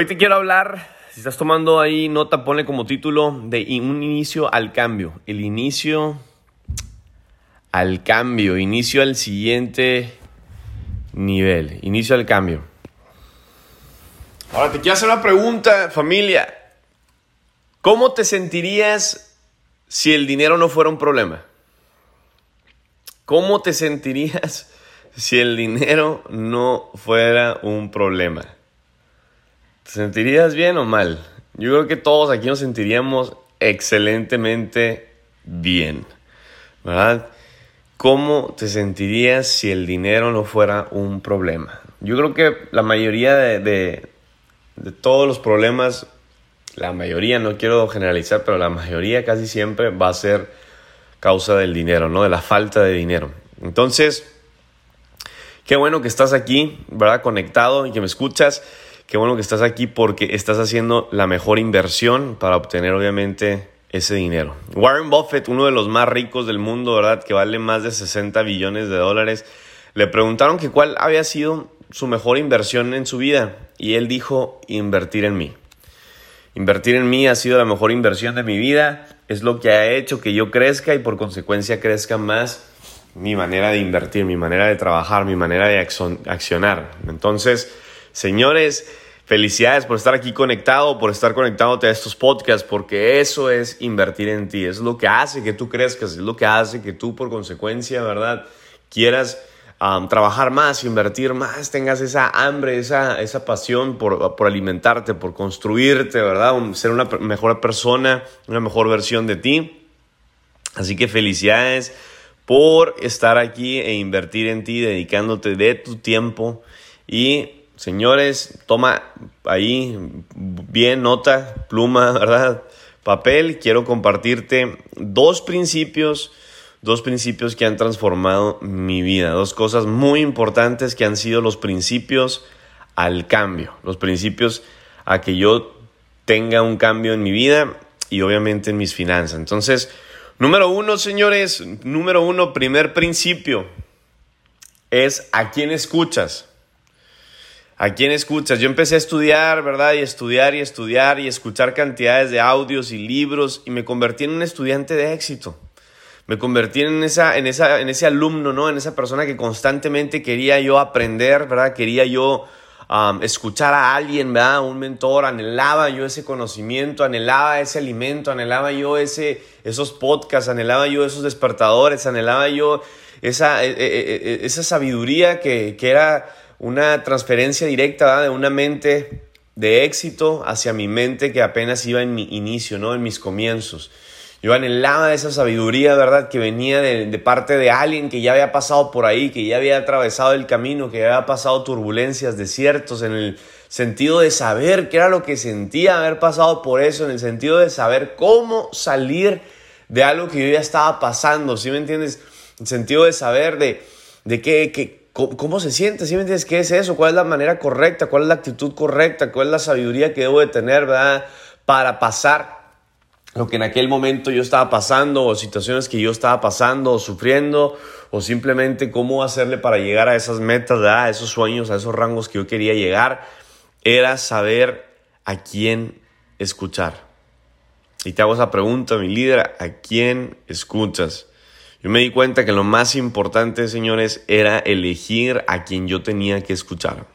Hoy te quiero hablar, si estás tomando ahí nota, ponle como título de un inicio al cambio. El inicio al cambio, inicio al siguiente nivel, inicio al cambio. Ahora te quiero hacer una pregunta, familia. ¿Cómo te sentirías si el dinero no fuera un problema? ¿Cómo te sentirías si el dinero no fuera un problema? ¿Te sentirías bien o mal? Yo creo que todos aquí nos sentiríamos excelentemente bien, ¿verdad? ¿Cómo te sentirías si el dinero no fuera un problema? Yo creo que la mayoría de, de, todos los problemas, la mayoría, no quiero generalizar, pero la mayoría casi siempre va a ser causa del dinero, ¿no? De la falta de dinero. Entonces, qué bueno que estás aquí, ¿verdad? Conectado y que me escuchas. Qué bueno que estás aquí porque estás haciendo la mejor inversión para obtener, obviamente, ese dinero. Warren Buffett, uno de los más ricos del mundo, ¿verdad? Que vale más de 60 billones de dólares. Le preguntaron que cuál había sido su mejor inversión en su vida y él dijo invertir en mí. Invertir en mí ha sido la mejor inversión de mi vida, es lo que ha hecho que yo crezca y por consecuencia crezca más mi manera de invertir, mi manera de trabajar, mi manera de accionar. Entonces, señores, Felicidades por estar aquí conectado, por estar conectándote a estos podcasts, porque eso es invertir en ti, es lo que hace que tú crezcas, es lo que hace que tú por consecuencia, ¿verdad? Quieras trabajar más, invertir más, tengas esa hambre, esa, esa pasión por, por alimentarte, por construirte, ¿verdad? Ser una mejor persona, una mejor versión de ti. Así que felicidades por estar aquí e invertir en ti, dedicándote de tu tiempo y Señores, toma ahí bien nota, pluma, ¿verdad? Papel. Quiero compartirte dos principios, dos principios que han transformado mi vida, dos cosas muy importantes que han sido los principios al cambio, los principios a que yo tenga un cambio en mi vida y obviamente en mis finanzas. Entonces, número uno, señores, número uno, primer principio es a quién escuchas. ¿A quién escuchas? Yo empecé a estudiar, ¿verdad? Y estudiar y estudiar y escuchar cantidades de audios y libros y me convertí en un estudiante de éxito. Me convertí en, esa, en, esa, en ese alumno, ¿no? En esa persona que constantemente quería yo aprender, ¿verdad? Quería yo escuchar a alguien, ¿verdad? Un mentor, anhelaba yo ese conocimiento, anhelaba ese alimento, anhelaba yo ese, esos podcasts, anhelaba yo esos despertadores, anhelaba yo esa, e, e, e, esa sabiduría que, que era una transferencia directa de una mente de éxito hacia mi mente que apenas iba en mi inicio, ¿no? En mis comienzos. Yo anhelaba esa sabiduría, ¿verdad? Que venía de, parte de alguien que ya había pasado por ahí, que ya había atravesado el camino, que ya había pasado turbulencias, desiertos, en el sentido de saber qué era lo que sentía haber pasado por eso, en el sentido de saber cómo salir de algo que yo ya estaba pasando, ¿sí me entiendes? En el sentido de saber de, de qué, qué, ¿Cómo, se siente? ¿Sí me entiendes? ¿Qué es eso? ¿Cuál es la manera correcta? ¿Cuál es la actitud correcta? ¿Cuál es la sabiduría que debo de tener, verdad? Para pasar lo que en aquel momento yo estaba pasando o situaciones que yo estaba pasando o sufriendo o simplemente cómo hacerle para llegar a esas metas, a esos sueños, a esos rangos que yo quería llegar, era saber a quién escuchar. Y te hago esa pregunta, mi líder, ¿a quién escuchas? Yo me di cuenta que lo más importante, señores, era elegir a quien yo tenía que escuchar.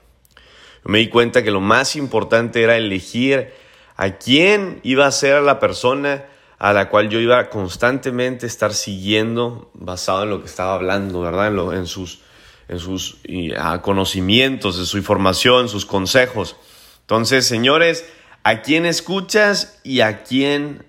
Yo me di cuenta que lo más importante era elegir a quién iba a ser la persona a la cual yo iba constantemente estar siguiendo basado en lo que estaba hablando, ¿verdad? En, sus, en sus conocimientos, en su información, sus consejos. Entonces, señores, ¿a quién escuchas y a quién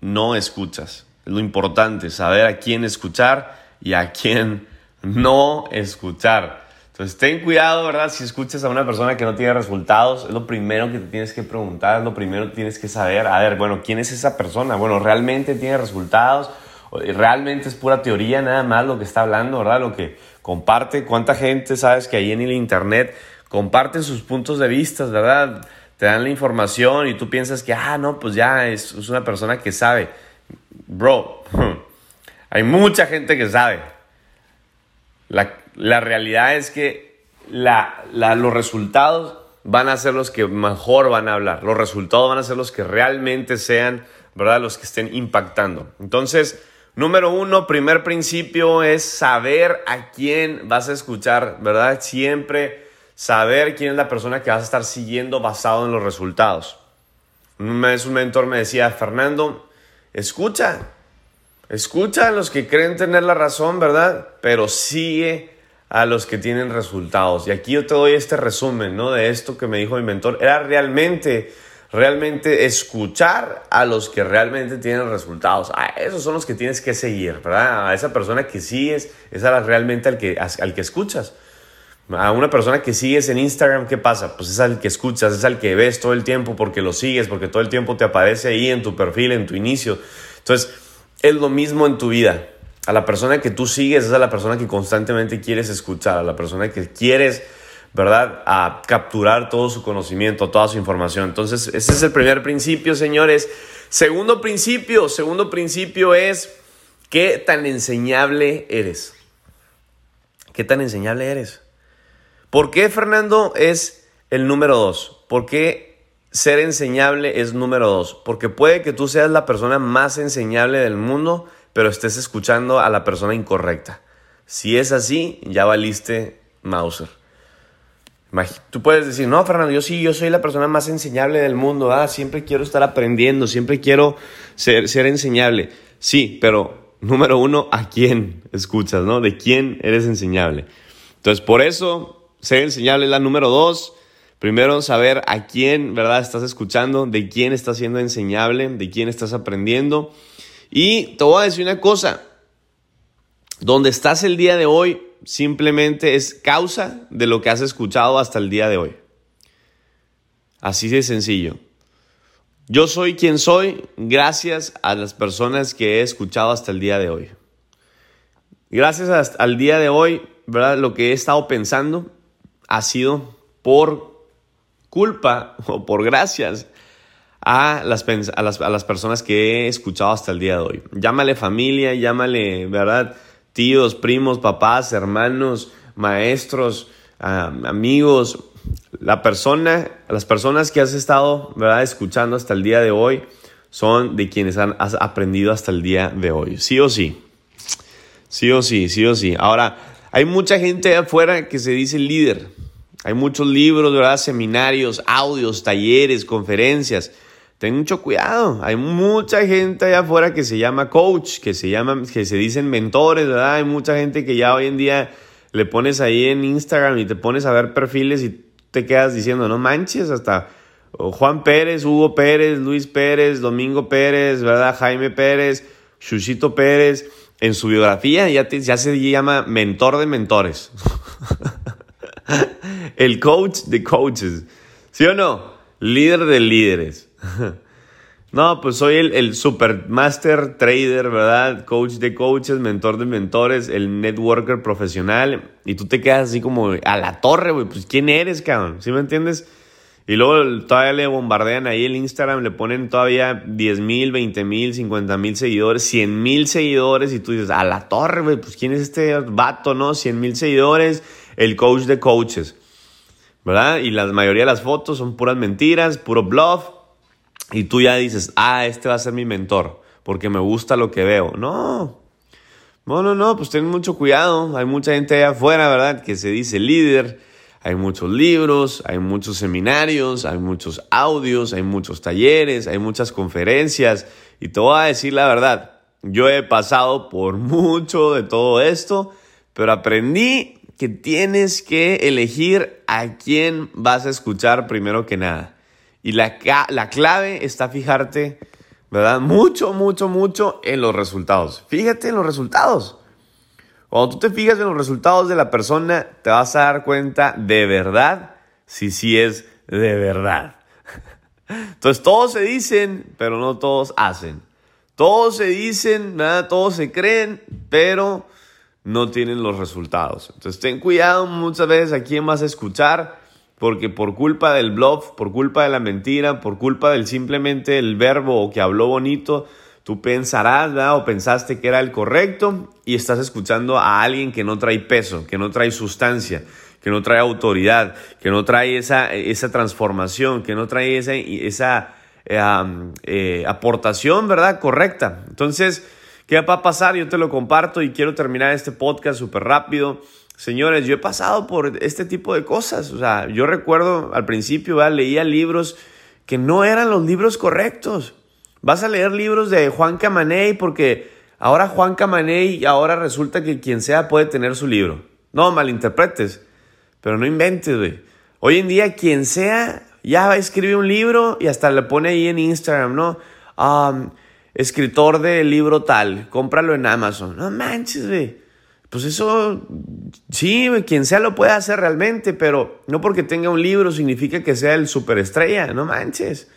no escuchas? Lo importante, saber a quién escuchar y a quién no escuchar. Entonces, ten cuidado, ¿verdad? Si escuchas a una persona que no tiene resultados, es lo primero que te tienes que preguntar, es lo primero que tienes que saber. A ver, bueno, ¿quién es esa persona? Bueno, ¿realmente tiene resultados? ¿Realmente es pura teoría nada más lo que está hablando, ¿verdad? Lo que comparte. ¿Cuánta gente sabes que ahí en el internet comparten sus puntos de vista, ¿verdad? Te dan la información y tú piensas que, ah, no, pues ya es, es una persona que sabe. Bro, hay mucha gente que sabe. La, realidad es que la, los resultados van a ser los que mejor van a hablar. Los resultados van a ser los que realmente sean, ¿verdad? Los que estén impactando. Entonces, número uno, primer principio es saber a quién vas a escuchar, ¿verdad? Siempre saber quién es la persona que vas a estar siguiendo basado en los resultados. Una vez un mentor me decía, Fernando, escucha, escucha a los que creen tener la razón, ¿verdad? Pero sigue a los que tienen resultados. Y aquí yo te doy este resumen, ¿no? De esto que me dijo mi mentor. Era realmente, realmente escuchar a los que realmente tienen resultados. A esos son los que tienes que seguir, ¿verdad? A esa persona que sigues, es a realmente al que, al que escuchas. A una persona que sigues en Instagram, ¿qué pasa? Pues es al que escuchas, es al que ves todo el tiempo porque lo sigues, porque todo el tiempo te aparece ahí en tu perfil, en tu inicio. Entonces, es lo mismo en tu vida. A la persona que tú sigues es a la persona que constantemente quieres escuchar, a la persona que quieres, ¿verdad? A capturar todo su conocimiento, toda su información. Entonces, ese es el primer principio, señores. Segundo principio, segundo principio es qué tan enseñable eres. ¿Qué tan enseñable eres? ¿Por qué Fernando es el número dos? ¿Por qué ser enseñable es número dos? Porque puede que tú seas la persona más enseñable del mundo, pero estés escuchando a la persona incorrecta. Si es así, ya valiste Mauser. Tú puedes decir, no, Fernando, yo sí, yo soy la persona más enseñable del mundo. Ah, siempre quiero estar aprendiendo, siempre quiero ser, ser enseñable. Sí, pero número uno, ¿a quién escuchas, no? ¿De quién eres enseñable? Entonces, por eso ser enseñable es la número dos. Primero, saber a quién, ¿verdad? Estás escuchando, de quién estás siendo enseñable, de quién estás aprendiendo. Y te voy a decir una cosa. Donde estás el día de hoy simplemente es causa de lo que has escuchado hasta el día de hoy. Así de sencillo. Yo soy quien soy gracias a las personas que he escuchado hasta el día de hoy. Gracias al día de hoy, ¿verdad? Lo que he estado pensando, ha sido por culpa o por gracias a las, a las, personas que he escuchado hasta el día de hoy. Llámale familia, llámale, ¿verdad? Tíos, primos, papás, hermanos, maestros, amigos. La persona, las personas que has estado, ¿verdad? Escuchando hasta el día de hoy son de quienes han, has aprendido hasta el día de hoy. Sí o sí. Sí o sí, sí o sí. Ahora, hay mucha gente afuera que se dice líder. Hay muchos libros, ¿verdad? Seminarios, audios, talleres, conferencias. Ten mucho cuidado. Hay mucha gente allá afuera que se llama coach, que se llaman, que se dicen mentores, ¿verdad? Hay mucha gente que ya hoy en día le pones ahí en Instagram y te pones a ver perfiles y te quedas diciendo, no manches, hasta Juan Pérez, Hugo Pérez, Luis Pérez, Domingo Pérez, ¿verdad? Jaime Pérez, Chuchito Pérez en su biografía ya, se llama mentor de mentores. el coach de coaches. ¿Sí o no? Líder de líderes. no, pues soy el, el supermaster trader, ¿verdad? Coach de coaches, mentor de mentores, el networker profesional. Y tú te quedas así como a la torre, güey. Pues ¿quién eres, cabrón? ¿Sí me entiendes? Y luego todavía le bombardean ahí el Instagram, le ponen todavía 10 mil, 20 mil, 50 mil seguidores, 100 mil seguidores y tú dices, a la torre, pues ¿quién es este vato, no? 100 mil seguidores, el coach de coaches, ¿verdad? Y la mayoría de las fotos son puras mentiras, puro bluff. Y tú ya dices, ah, este va a ser mi mentor, porque me gusta lo que veo. No, no, no, no, pues ten mucho cuidado. Hay mucha gente allá afuera, ¿verdad? Que se dice líder hay muchos libros, hay muchos seminarios, hay muchos audios, hay muchos talleres, hay muchas conferencias. Y te voy a decir la verdad, yo he pasado por mucho de todo esto, pero aprendí que tienes que elegir a quién vas a escuchar primero que nada. Y la, la clave está fijarte, ¿verdad? Mucho, mucho, mucho en los resultados. Fíjate en los resultados. Cuando tú te fijas en los resultados de la persona, te vas a dar cuenta de verdad si sí es de verdad. Entonces todos se dicen, pero no todos hacen. Todos se dicen, nada, todos se creen, pero no tienen los resultados. Entonces ten cuidado muchas veces a quién vas a escuchar, porque por culpa del bluff, por culpa de la mentira, por culpa del simplemente el verbo o que habló bonito, Tú pensarás o pensaste que era el correcto y estás escuchando a alguien que no trae peso, que no trae sustancia. que no trae autoridad, que no trae esa, esa transformación, que no trae esa, esa eh, eh, aportación, ¿verdad? Correcta. Entonces, ¿qué va a pasar? Yo te lo comparto y quiero terminar este podcast súper rápido. Señores, yo he pasado por este tipo de cosas. O sea, yo recuerdo al principio, ¿verdad? leía libros que no eran los libros correctos. Vas a leer libros de Juan Camaney porque ahora Juan Camaney, ahora resulta que quien sea puede tener su libro. No malinterpretes, pero no inventes, güey. Hoy en día, quien sea ya escribe un libro y hasta le pone ahí en Instagram, ¿no? escritor del libro tal, cómpralo en Amazon. No manches, güey. Pues eso, sí, quien sea lo puede hacer realmente, pero no porque tenga un libro significa que sea el superestrella, no manches.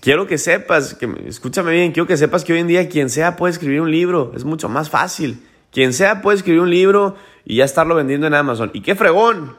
Quiero que sepas, que escúchame bien, quiero que sepas que hoy en día quien sea puede escribir un libro, es mucho más fácil. Quien sea puede escribir un libro y ya estarlo vendiendo en Amazon. Y qué fregón,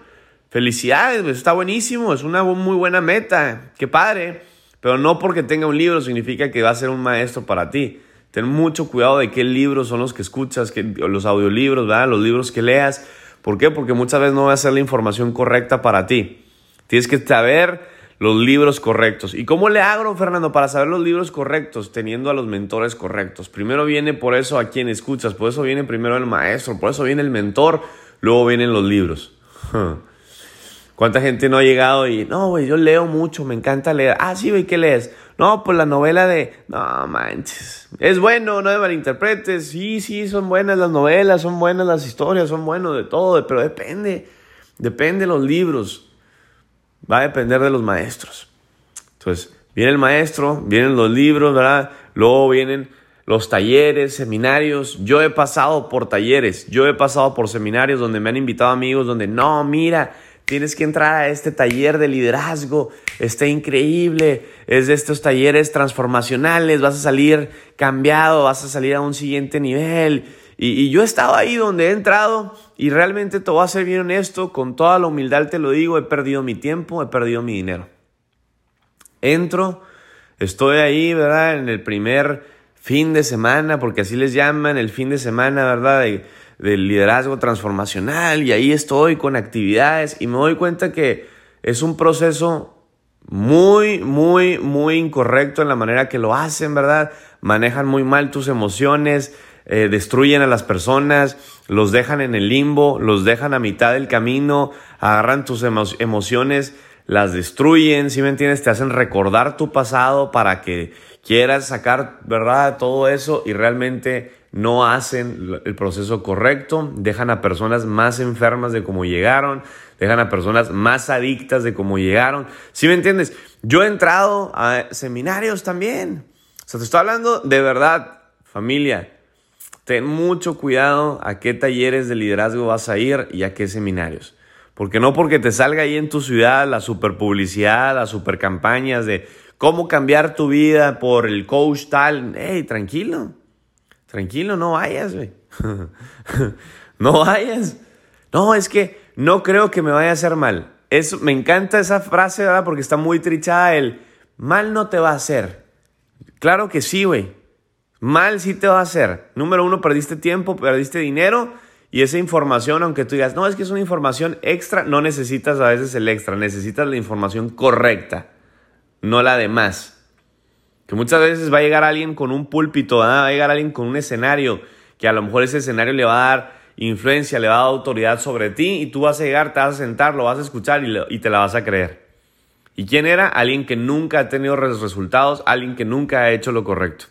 Felicidades, pues, está buenísimo, es una muy buena meta, qué padre. Pero no porque tenga un libro significa que va a ser un maestro para ti. Ten mucho cuidado de qué libros son los que escuchas, que, los audiolibros, ¿verdad? los libros que leas. ¿Por qué? Porque muchas veces no va a ser la información correcta para ti. Tienes que saber los libros correctos. ¿Y cómo le hago, Fernando, para saber los libros correctos? Teniendo a los mentores correctos. Primero viene por eso a quien escuchas, por eso viene primero el maestro, por eso viene el mentor, luego vienen los libros. ¿Cuánta gente no ha llegado y, no, güey, yo leo mucho, me encanta leer. Ah, sí, güey, ¿qué lees? No, pues la novela de, no manches, es bueno, no me malinterpretes. Sí, sí, son buenas las novelas, son buenas las historias, son buenos de todo, pero depende, depende de los libros. Va a depender de los maestros. Entonces, viene el maestro, vienen los libros, ¿verdad? Luego vienen los talleres, seminarios. Yo he pasado por talleres, yo he pasado por seminarios donde me han invitado amigos, donde, no, mira, Tienes que entrar a este taller de liderazgo, está increíble, es de estos talleres transformacionales, vas a salir cambiado, vas a salir a un siguiente nivel. Y, yo he estado ahí donde he entrado y realmente te voy a ser bien honesto, con toda la humildad te lo digo, he perdido mi tiempo, he perdido mi dinero. Entro, estoy ahí, ¿verdad? En el primer fin de semana, porque así les llaman, el fin de semana, ¿verdad? del liderazgo transformacional y ahí estoy con actividades y me doy cuenta que es un proceso muy, muy, muy incorrecto en la manera que lo hacen, ¿verdad? Manejan muy mal tus emociones, eh, destruyen a las personas, los dejan en el limbo, los dejan a mitad del camino, agarran tus emociones, las destruyen, si me entiendes? Te hacen recordar tu pasado para que quieras sacar, ¿verdad? Todo eso y realmente no hacen el proceso correcto, dejan a personas más enfermas de cómo llegaron, dejan a personas más adictas de cómo llegaron. ¿Sí me entiendes? Yo he entrado a seminarios también. O sea, te estoy hablando de verdad, familia. Ten mucho cuidado a qué talleres de liderazgo vas a ir y a qué seminarios. Porque no porque te salga ahí en tu ciudad la super publicidad, las super campañas de cómo cambiar tu vida por el coach tal. Hey, tranquilo. Tranquilo, no vayas, güey. no vayas. No, es que no creo que me vaya a hacer mal. me encanta esa frase, ¿verdad? Porque está muy trichada el mal no te va a hacer. Claro que sí, güey. Mal sí te va a hacer. Número uno, perdiste tiempo, perdiste dinero y esa información, aunque tú digas, no, es que es una información extra, no necesitas a veces el extra, necesitas la información correcta, no la de más. Que muchas veces va a llegar alguien con un púlpito, va a llegar alguien con un escenario, que a lo mejor ese escenario le va a dar influencia, le va a dar autoridad sobre ti y tú vas a llegar, te vas a sentar, lo vas a escuchar y, y te la vas a creer. ¿Y quién era? Alguien que nunca ha tenido resultados, alguien que nunca ha hecho lo correcto.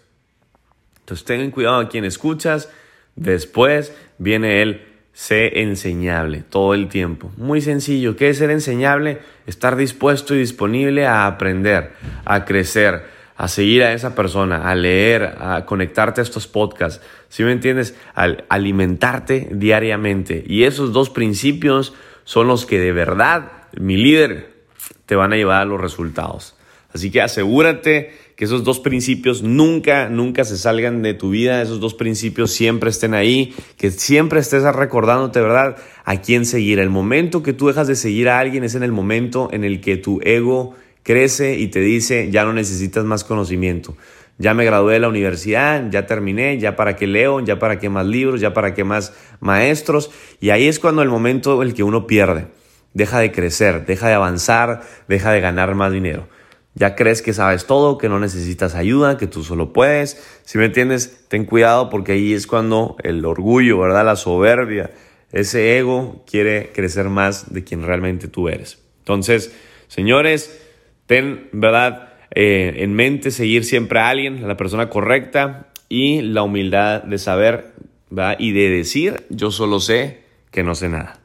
Entonces tengan cuidado a quien escuchas, después viene el sé enseñable todo el tiempo. Muy sencillo, ¿qué es ser enseñable? Estar dispuesto y disponible a aprender, a crecer a seguir a esa persona, a leer, a conectarte a estos podcasts, si me entiendes? Al alimentarte diariamente. Y esos dos principios son los que de verdad, mi líder, te van a llevar a los resultados. Así que asegúrate que esos dos principios nunca, nunca se salgan de tu vida, esos dos principios siempre estén ahí, que siempre estés recordándote, ¿verdad?, a quién seguir. El momento que tú dejas de seguir a alguien es en el momento en el que tu ego crece y te dice, ya no necesitas más conocimiento, ya me gradué de la universidad, ya terminé, ya para qué leo, ya para qué más libros, ya para qué más maestros. Y ahí es cuando el momento en el que uno pierde, deja de crecer, deja de avanzar, deja de ganar más dinero. Ya crees que sabes todo, que no necesitas ayuda, que tú solo puedes. Si me entiendes, ten cuidado porque ahí es cuando el orgullo, ¿verdad? La soberbia, ese ego quiere crecer más de quien realmente tú eres. Entonces, señores, ten, ¿verdad? Eh, en mente seguir siempre a alguien, a la persona correcta y la humildad de saber ¿verdad? y de decir, yo solo sé que no sé nada.